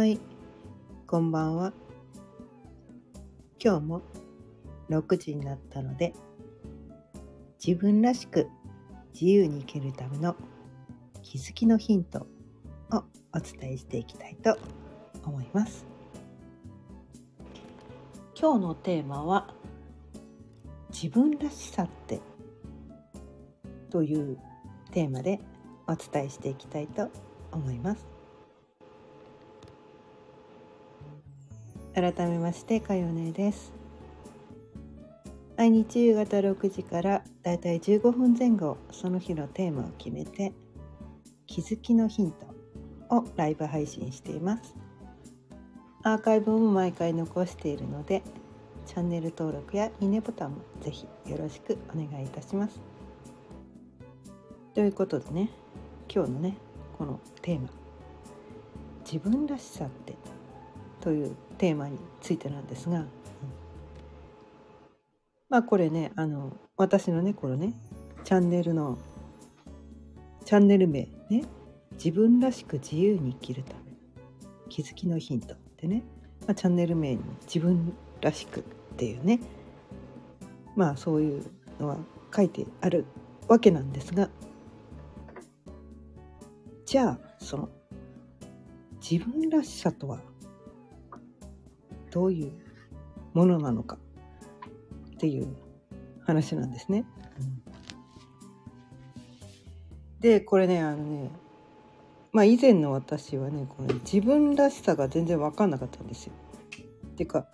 ーい、こんばんは。今日も6時になったので、自分らしく自由に生きるための気づきのヒントをお伝えしていきたいと思います。今日のテーマは、自分らしさってというテーマでお伝えしていきたいと思います。改めましてかよねです。毎日夕方6時からだいたい15分前後その日のテーマを決めて気づきのヒントをライブ配信しています。アーカイブも毎回残しているのでチャンネル登録やいいねボタンもぜひよろしくお願いいたします。ということでね今日のねこのテーマ「自分らしさって」というテーマについてなんですが、まあこれねあの私のねこのねチャンネルのチャンネル名ね。自分らしく自由に生きるため。気づきのヒントってね、まあ、チャンネル名に自分らしくっていうね。まあそういうのは書いてあるわけなんですが。じゃあその自分らしさとはどういうものなのかっていう話なんですね。でこれねあのねまあ以前の私はねこの自分らしさが全然分かんなかったんですよ。っていうか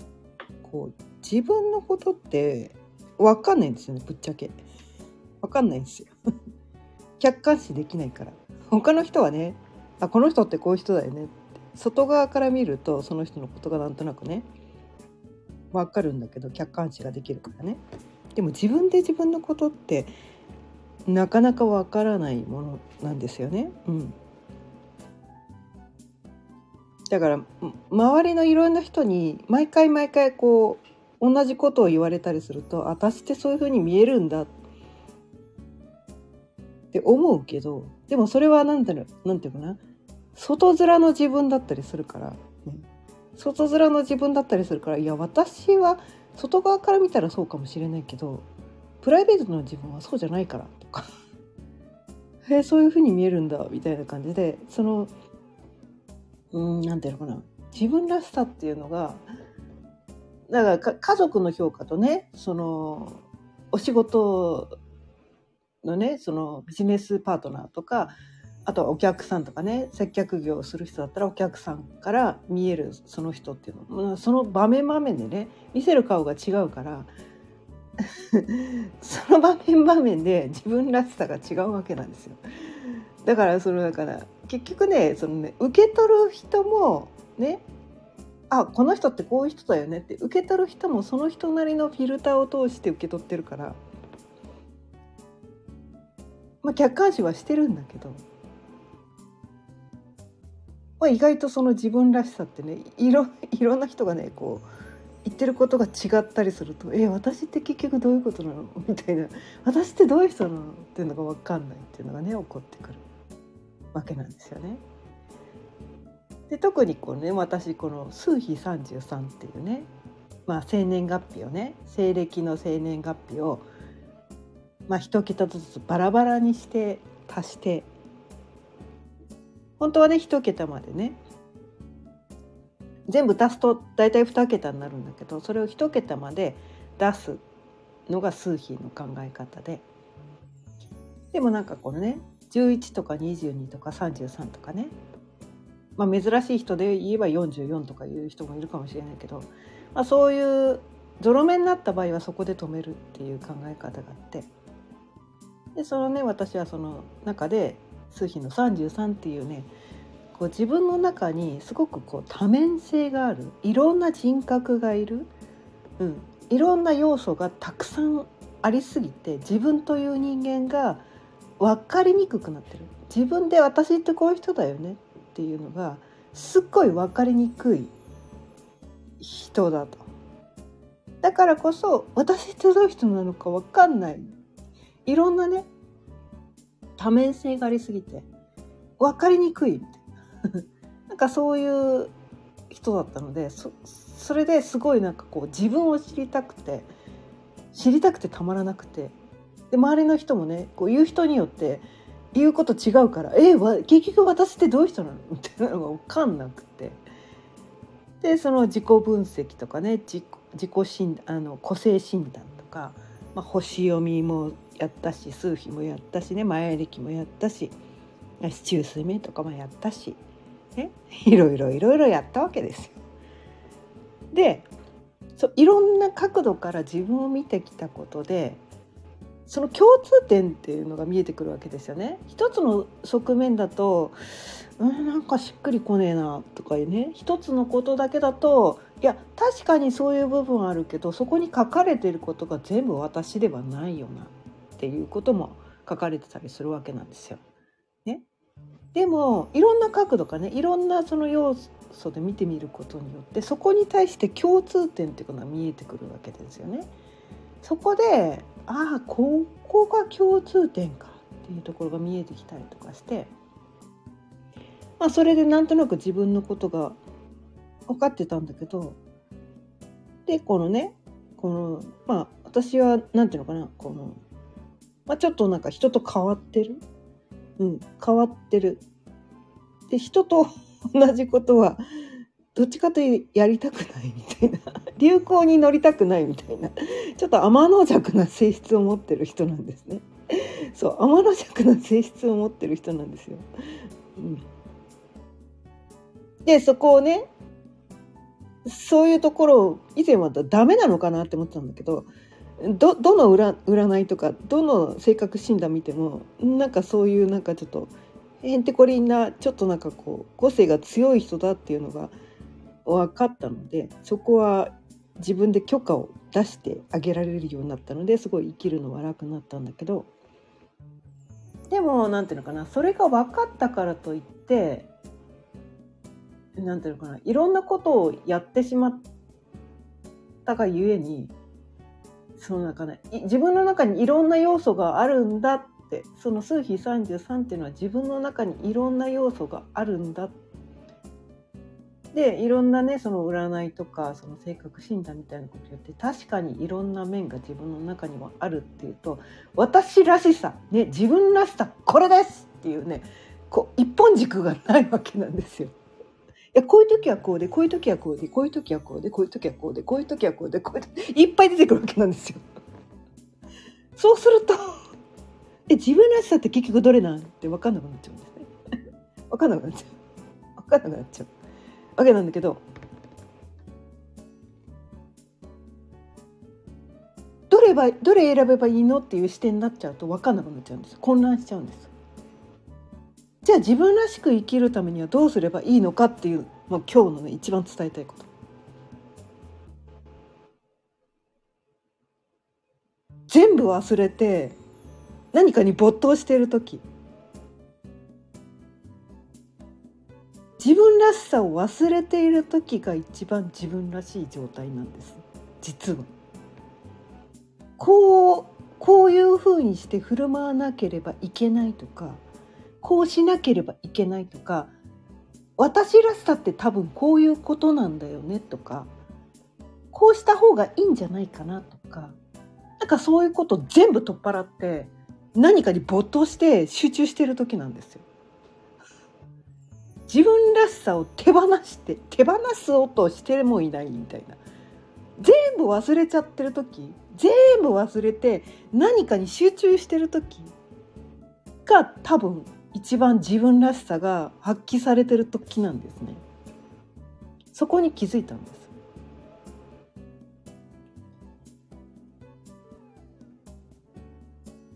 こう自分のことって分かんないんですよねぶっちゃけ。分かんないんですよ。客観視できないから他の人はねあこの人ってこういう人だよね外側から見るとその人のことがなんとなくね分かるんだけど客観視ができるからね。でも自分で自分のことってなかなか分からないものなんですよね。うん、だから周りのいろんな人に毎回毎回こう同じことを言われたりすると私ってそういうふうに見えるんだって思うけどでもそれは何だろう何て言うかな。外面の自分だったりするから、うん、外面の自分だったりするからいや私は外側から見たらそうかもしれないけどプライベートの自分はそうじゃないからとか。えそういう風に見えるんだみたいな感じでそのうん何て言うのかな。自分らしさっていうのがだから家族の評価とねそのお仕事のねそのビジネスパートナーとかあとはお客さんとかね接客業をする人だったらお客さんから見えるその人っていうのその場面場面でね見せる顔が違うから その場面場面で自分らしさが違うわけなんですよ。だからそのだから結局ねそのね受け取る人もねあこの人ってこういう人だよねって受け取る人もその人なりのフィルターを通して受け取ってるから、まあ、客観視はしてるんだけどまあ、意外とその自分らしさってねいろいろんな人がねこう言ってることが違ったりすると「え私って結局どういうことなの? 」みたいな「私ってどういう人なの?」っていうのが分かんないっていうのがね起こってくるわけなんですよね。で特にこうね私この数比33っていうね、まあ、生年月日をね西暦の生年月日を、まあ、一桁ずつバラバラにして足して本当はね1桁までね。全部足すと大体2桁になるんだけどそれを1桁まで出すのが数比の考え方で。でもなんかこのね11とか22とか33とかね。まあ珍しい人で言えば44とかいう人もいるかもしれないけど、まあ、そういうゾロ目になった場合はそこで止めるっていう考え方があって。でそのね私はその中で数比の33っていうねこう自分の中にすごくこう多面性があるいろんな人格がいる、うん、いろんな要素がたくさんありすぎて自分という人間が分かりにくくなってる自分で私ってこういう人だよねっていうのがすっごい分かりにくい人だと。だからこそ私ってどういう人なのか分かんないいろんなね多面性がありすぎて分かりにくいみたいな。なんかそういう人だったのでそそれですごいなんかこう自分を知りたくて知りたくてたまらなくて。で周りの人もねこう言う人によって言うこと違うから「えわ結局私ってどういう人なの?」みたいなのが分かんなくて。でその自己分析とかね自己自己診あの個性診断とか、まあ、星読みもやったし数秘もやったしね前歴もやったし市中水面とかもやったし、ね、いろいろいろいろやったわけですよ。でそいろんな角度から自分を見てきたことでその共通点っていうのが見えてくるわけですよね。一つの側面だとうんなんかしっくりこねえなとかね一つのことだけだといや確かにそういう部分あるけどそこに書かれてることが全部私ではないよなっていうことも書かれてたりするわけなんですよ。ね、でもいろんな角度かねいろんなその要素で見てみることによってそこに対して共通点っていうのが見えてくるわけですよね。そこでああここが共通点かっていうところが見えてきたりとかしてまあそれでなんとなく自分のことが分かってたんだけどでこのねこのまあ私は何ていうのかなこの、まあ、ちょっとなんか人と変わってる？うん変わってる。で人と同じことはどっちかというやりたくないみたいな。流行に乗りたくないみたいな。ちょっと天の弱な性質を持ってる人なんですね。そう天の弱な性質を持ってる人なんですよ、うん、でそこをねそういうところを以前はダメなのかなって思ってたんだけどどどの占いとかどの性格診断見てもなんかそういうなんかちょっとへんてこりんなちょっとなんかこう個性が強い人だっていうのが分かったのでそこは自分で許可を出してあげられるようになったのですごい生きるのは楽になったんだけどでも何ていうのかなそれが分かったからといって何ていうのかないろんなことをやってしまったがゆえにその中ね自分の中にいろんな要素があるんだってその数比33っていうのは自分の中にいろんな要素があるんだでいろんなねその占いとかその性格診断みたいなことやって確かにいろんな面が自分の中にはあるっていうと私らしさ、ね、自分らしさこれですっていうねこう一本軸がないわけなんですよ。やこういう時はこうでこういう時はこうでこういう時はこうでこういう時はこうでこういう時はこうでこういう時いっぱい出てくるわけなんですよ。そうするとえ自分らしさって結局どれなんって分かんなくなっちゃうんですね。分かんなくなっちゃう。分かんなくなっちゃうわけなんだけどどればどれ選べばいいのっていう視点になっちゃうと分かんなくなっちゃうんです混乱しちゃうんです。じゃあ自分らしく生きるためにはどうすればいいのかっていう、まあ、今日のね一番伝えたいこと。全部忘れて何かに没頭している時自分らしさを忘れている時が一番自分らしい状態なんです実は。こうこういうふうにして振る舞わなければいけないとかこうしなければいけないとか私らしさって多分こういうことなんだよねとかこうした方がいいんじゃないかなとかなんかそういうこと全部取っ払って何かに没頭して集中してる時なんですよ。自分らしさを手放して手放そうとしてもいないみたいな全部忘れちゃってる時全部忘れて何かに集中してる時が多分一番自分らしさが発揮されてる時なんですね。そこに気づいたんです。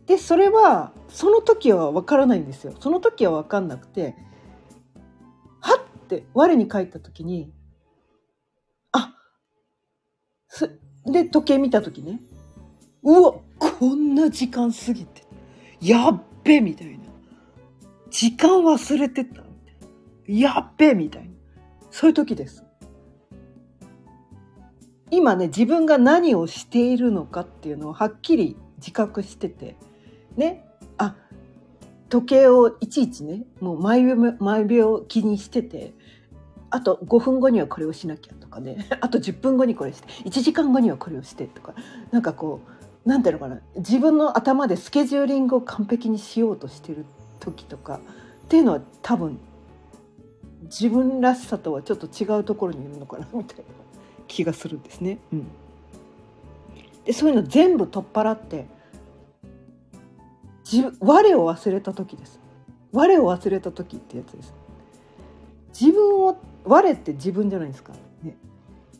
でそれはその時は分からないんですよ。その時は分かんなくてはって我に返った時にあで時計見た時ね。うわこんな時間過ぎてやっべみたいな。時間忘れてた。やっべみたいな。そういう時です。今ね、自分が何をしているのかっていうのをはっきり自覚してて、ね、あ、時計をいちいちね、もう毎秒毎秒気にしてて、あと5分後にはこれをしなきゃとかね あと10分後にこれして1時間後にはこれをしてとかなんかこうなんていうのかな自分の頭でスケジューリングを完璧にしようとしてる時とかっていうのは多分自分らしさとはちょっと違うところにいるのかなみたいな気がするんですね。うん、でそういうの全部取っ払って自我を忘れた時です。我を忘れた時ってやつです。自分を我って自分じゃないですか。ね、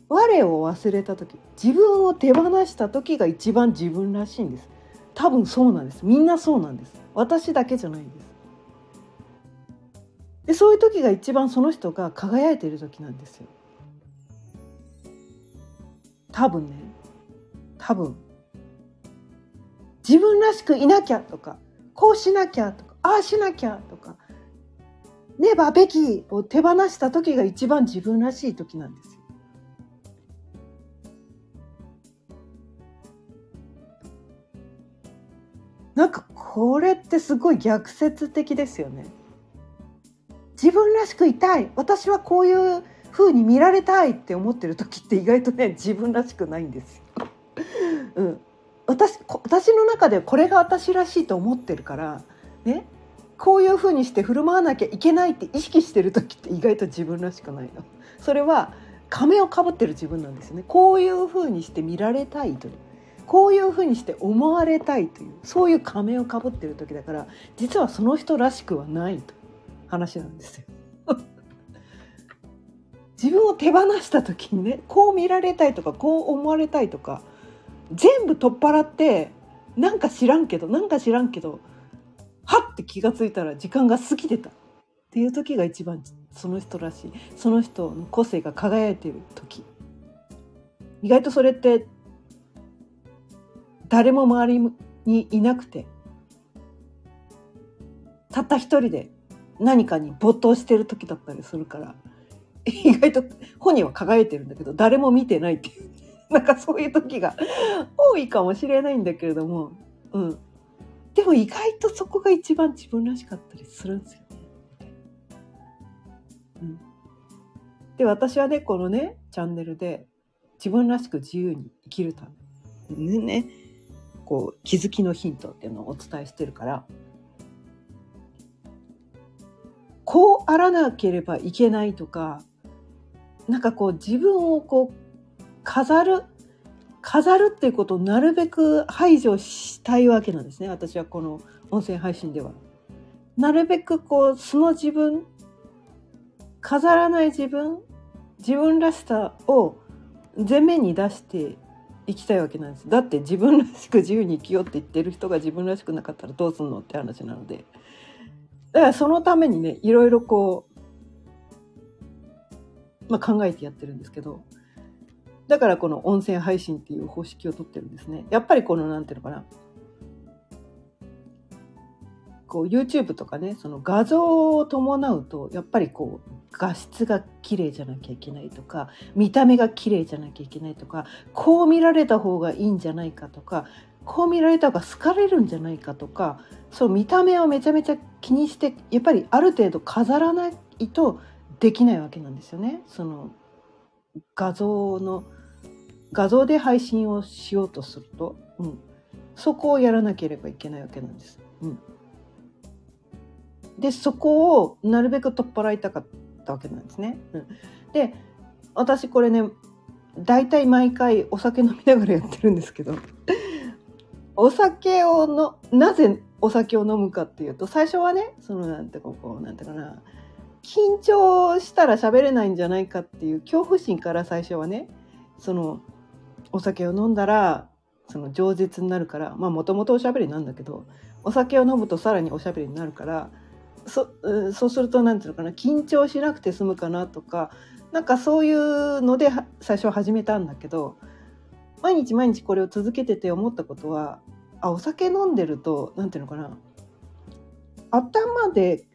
我を忘れた時自分を手放した時が一番自分らしいんです。多分そうなんです。みんなそうなんです。私だけじゃないんです。でそういう時が一番その人が輝いている時なんですよ。多分ね多分自分らしくいなきゃとかこうしなきゃとかああしなきゃとかねばべきを手放した時が一番自分らしい時なんですよ。なんかこれってすごい逆説的ですよね。自分らしくいたい私はこういう風に見られたいって思ってる時って意外とね自分らしくないんですよ。うん、私私の中でこれが私らしいと思ってるからねこういう風にして振る舞わなきゃいけないって意識してる時って意外と自分らしくないの。それは仮面をかぶってる自分なんですね。こういう風にして見られたいという。こういう風にして思われたいというそういう仮面をかぶってる時だから実はその人らしくはないと話なんですよ。自分を手放した時にねこう見られたいとかこう思われたいとか全部取っ払ってなんか知らんけどなんか知らんけどはって気が付いたら時間が過ぎてた。っていう時が一番その人らしい。その人の個性が輝いてる時。意外とそれって誰も周りにいなくてたった一人で何かに没頭してる時だったりするから意外と本人は輝いてるんだけど誰も見てないっていう なんかそういう時が多いかもしれないんだけれども、うん、でも意外とそこが一番自分らしかったりするんですよね。うん、で私はねこのねチャンネルで自分らしく自由に生きるためにねこう気づきのヒントっていうのをお伝えしてるからこうあらなければいけないとかなんかこう自分をこう飾る飾るっていうことをなるべく排除したいわけなんですね。私はこの音声配信では。なるべくこう素の自分飾らない自分自分らしさを前面に出していきたいわけなんです。だって自分らしく自由に生きようって言ってる人が自分らしくなかったらどうすんのって話なので。だからそのためにねいろいろこうまあ、考えてやってるんですけどだからこの音声配信っていう方式をとってるんですね。やっぱりこの何ていうのかなこう YouTube とかねその画像を伴うとやっぱりこう画質が綺麗じゃなきゃいけないとか見た目が綺麗じゃなきゃいけないとかこう見られた方がいいんじゃないかとかこう見られた方が好かれるんじゃないかとかそう見た目をめちゃめちゃ気にしてやっぱりある程度飾らないとできないわけなんですよね。その画像の画像で配信をしようとすると、うん、そこをやらなければいけないわけなんです。うん、でそこをなるべく取っ払いたかったわけなんですね。うん、で私これね大体毎回お酒飲みながらやってるんですけどお酒をのなぜお酒を飲むかっていうと最初はねそのなんてこうなんてかな緊張したら喋れないんじゃないかっていう恐怖心から最初はねそのお酒を飲んだらその饒舌になるからまあもともとおしゃべりなんだけどお酒を飲むとさらにおしゃべりになるからそそうすると何て言うのかな緊張しなくて済むかなとかなんかそういうので最初は始めたんだけど毎日毎日これを続けてて思ったことはあお酒飲んでると何て言うのかな。頭で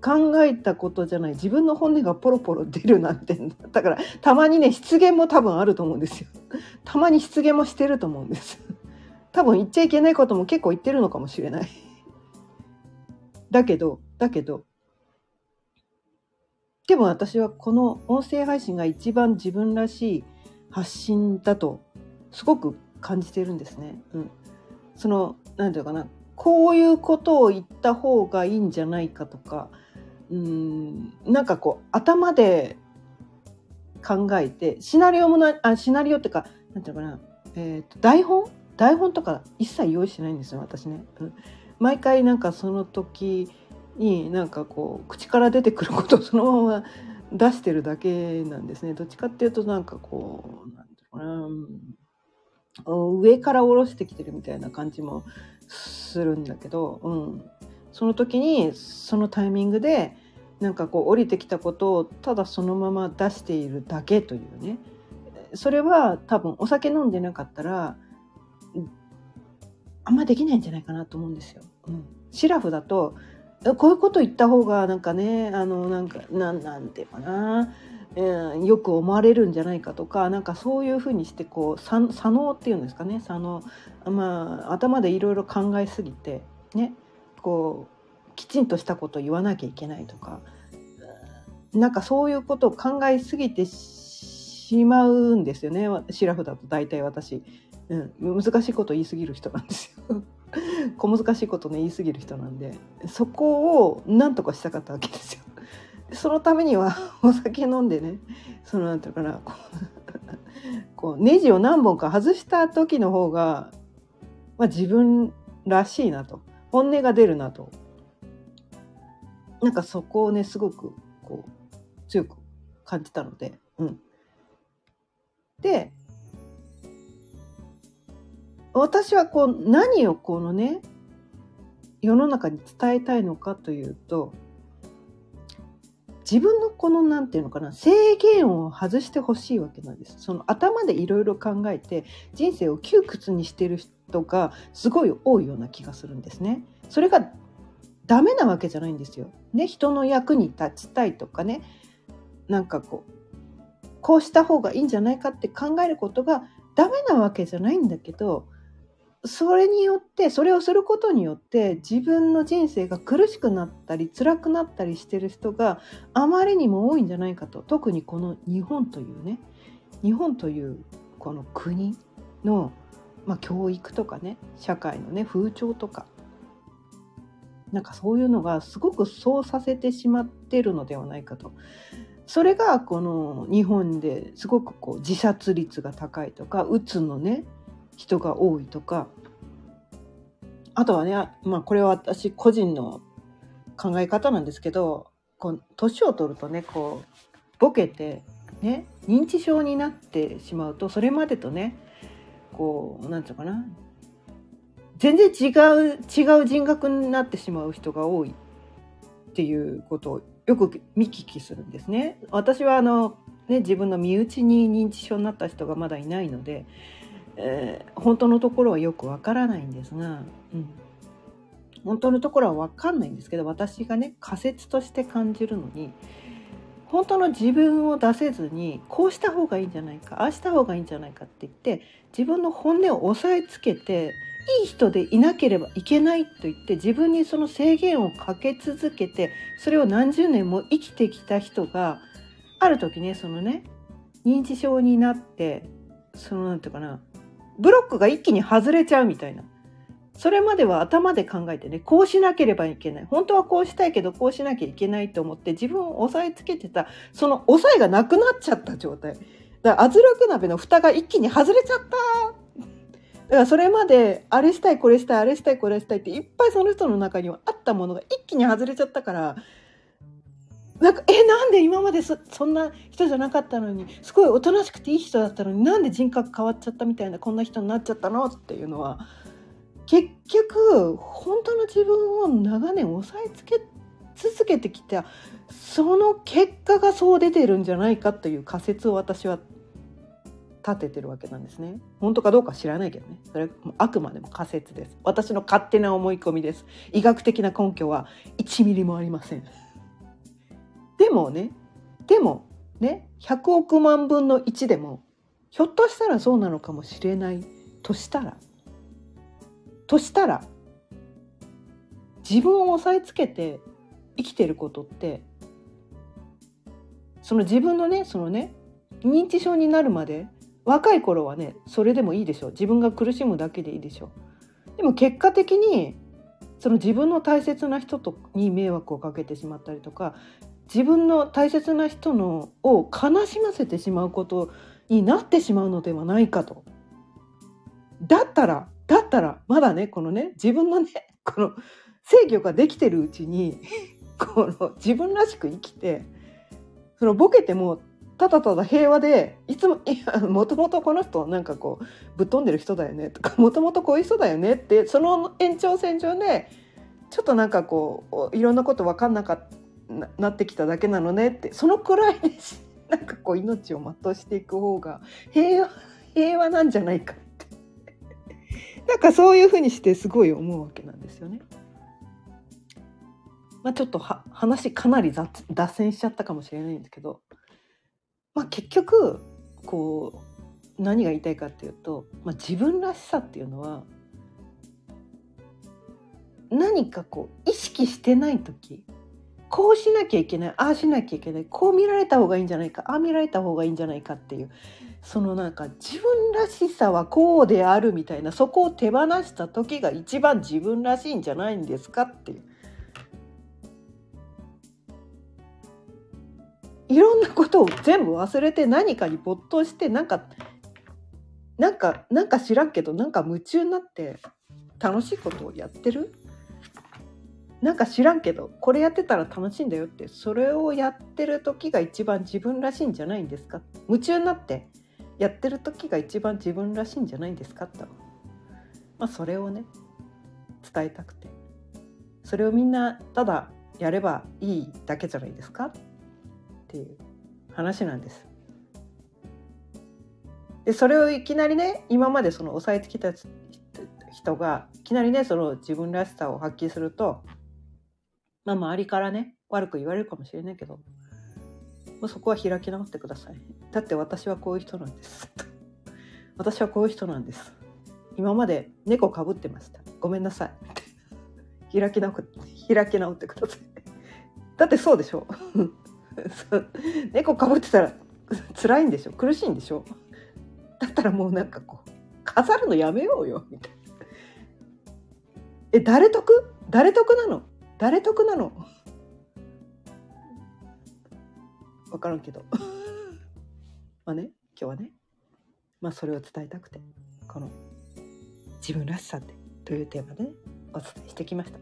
考えたことじゃない。自分の本音がポロポロ出るなんて だからたまにね失言も多分あると思うんですよ。たまに失言もしてると思うんです。多分言っちゃいけないことも結構言ってるのかもしれない。だけどだけどでも私はこの音声配信が一番自分らしい発信だとすごく感じてるんですね。うん、その何て言うかな。こういうことを言った方がいいんじゃないかとか。うん。なんかこう頭で考えてシナリオもなあシナリオっていうか何て言うかな、えーと、台本？台本とか一切用意してないんですよ私ね。うん、毎回なんかその時になんかこう口から出てくることを そのまま出してるだけなんですね。どっちかっていうとなんかこうなんていうかな。上から下ろしてきてるみたいな感じもするんだけど、うん、その時にそのタイミングでなんかこう降りてきたことをただそのまま出しているだけというね。それは多分お酒飲んでなかったらあんまできないんじゃないかなと思うんですよ。うん、シラフだとこういうこと言った方がなんかねあのなんかなんなんていうかな。うん、よく思われるんじゃないかとかなんかそういうふうにしてこう左脳っていうんですかね。左脳、まあ、頭でいろいろ考えすぎてね。こうきちんとしたことを言わなきゃいけないとか。なんかそういうことを考えすぎてしまうんですよね。シラフだと大体私、うん、難しいこと言いすぎる人なんですよ。小難しいことね言いすぎる人なんで。そこを何とかしたかったわけですよ。そのためにはお酒飲んでねそのなんていうかなこうネジを何本か外した時の方が、まあ、自分らしいなと。本音が出るなと。なんかそこをねすごくこう強く感じたので、うん、で私はこう何をこのね世の中に伝えたいのかというと自分のこの何て言うのかな制限を外してほしいわけなんです。その頭でいろいろ考えて人生を窮屈にしてる人がすごい多いような気がするんですね。それがダメなわけじゃないんですよ。ね、人の役に立ちたいとかねなんかこうこうした方がいいんじゃないかって考えることがダメなわけじゃないんだけどそれによってそれをすることによって自分の人生が苦しくなったり辛くなったりしてる人があまりにも多いんじゃないかと。特にこの日本というね。日本というこの国の、まあ、教育とかね社会のね風潮とか。なんかそういうのがすごくそうさせてしまってるのではないかと。それがこの日本ですごくこう自殺率が高いとかうつのね人が多いとかあとはね、まあ、これは私個人の考え方なんですけど年を取るとねこうボケてね認知症になってしまうとそれまでとねこうなんていうかな全然違う違う人格になってしまう人が多いっていうことをよく見聞きするんですね。私はあのね自分の身内に認知症になった人がまだいないのでえー、本当のところはよくわからないんですが、うん、本当のところはわかんないんですけど私がね仮説として感じるのに本当の自分を出せずにこうした方がいいんじゃないかああした方がいいんじゃないかって言って自分の本音を押さえつけていい人でいなければいけないと言って自分にその制限をかけ続けてそれを何十年も生きてきた人がある時ねそのね認知症になってその何て言うかなブロックが一気に外れちゃうみたいな。それまでは頭で考えてね、こうしなければいけない。本当はこうしたいけど、こうしなきゃいけないと思って自分を押さえつけてた、その押さえがなくなっちゃった状態。だから圧力鍋の蓋が一気に外れちゃっただからそれまであれしたいこれしたいあれしたいこれしたいっていっぱいその人の中にはあったものが一気に外れちゃったからなんかえなんで今までそんな人じゃなかったのにすごいおとなしくていい人だったのになんで人格変わっちゃったみたいなこんな人になっちゃったのっていうのは結局本当の自分を長年押さえつけ続けてきたその結果がそう出てるんじゃないかという仮説を私は立ててるわけなんですね。本当かどうか知らないけどね。それあくまでも仮説です。私の勝手な思い込みです。医学的な根拠は1ミリもありません。でもねでもね100億万分の1でもひょっとしたらそうなのかもしれない。としたらとしたら自分を押さえつけて生きてることってその自分のねそのね認知症になるまで若い頃はねそれでもいいでしょ自分が苦しむだけでいいでしょでも結果的にその自分の大切な人とに迷惑をかけてしまったりとか自分の大切な人のを悲しませてしまうことになってしまうのではないかと。だったらだったらまだねこのね自分のね この制御ができてるうちに この自分らしく生きてそのボケてもただただ平和でいつももともとこの人なんかこうぶっ飛んでる人だよねとかもともとこういう人だよねってその延長線上でちょっとなんかこういろんなこと分かんなかったななってきただけなのねってそのくらいで なんかこう命を全うしていく方が平和平和なんじゃないかって なんかそういうふうにしてすごい思うわけなんですよね。まあ、ちょっとは話かなり雑脱線しちゃったかもしれないんですけど、まあ、結局こう何が言いたいかっていうと、まあ、自分らしさっていうのは何かこう意識してない時こうしなきゃいけないああしなきゃいけないこう見られた方がいいんじゃないかああ見られた方がいいんじゃないかっていうそのなんか自分らしさはこうであるみたいなそこを手放した時が一番自分らしいんじゃないんですかっていう。いろんなことを全部忘れて何かに没頭してなんかなんかなんか知らんけどなんか夢中になって楽しいことをやってるなんか知らんけどこれやってたら楽しいんだよってそれをやってる時が一番自分らしいんじゃないんですか？夢中になってやってる時が一番自分らしいんじゃないんですか？と、まあ、それをね伝えたくて。それをみんなただやればいいだけじゃないですか？っていう話なんです。でそれをいきなりね今までその抑えてきた人がいきなりねその自分らしさを発揮するとまあ周りからね悪く言われるかもしれないけどもうそこは開き直ってください。だって私はこういう人なんです。私はこういう人なんです。今まで猫かぶってました。ごめんなさい。開き直開き直ってください。だってそうでしょ。猫かぶってたら辛いんでしょ。苦しいんでしょ。だったらもうなんかこう飾るのやめようよみたいな。え誰得？誰得なの？誰得なの？分からんけど まあね今日はねまあそれを伝えたくてこの「自分らしさって」というテーマで、ね、お伝えしてきました。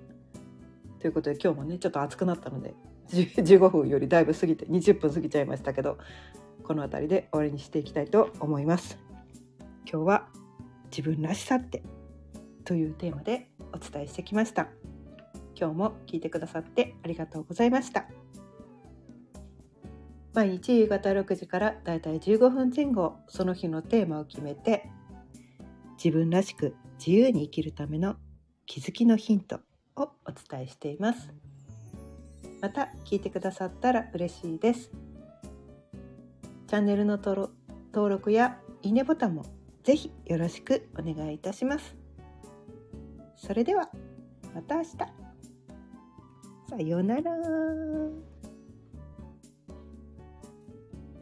ということで今日もねちょっと暑くなったので15分よりだいぶ過ぎて20分過ぎちゃいましたけどこの辺りで終わりにしていきたいと思います。今日は自分らしさってというテーマでお伝えしてきました。今日も聞いてくださってありがとうございました。毎日夕方6時からだいたい15分前後その日のテーマを決めて自分らしく自由に生きるための気づきのヒントをお伝えしています。また聞いてくださったら嬉しいです。チャンネルの登録やいいねボタンもぜひよろしくお願いいたします。それではまた明日。さようなら。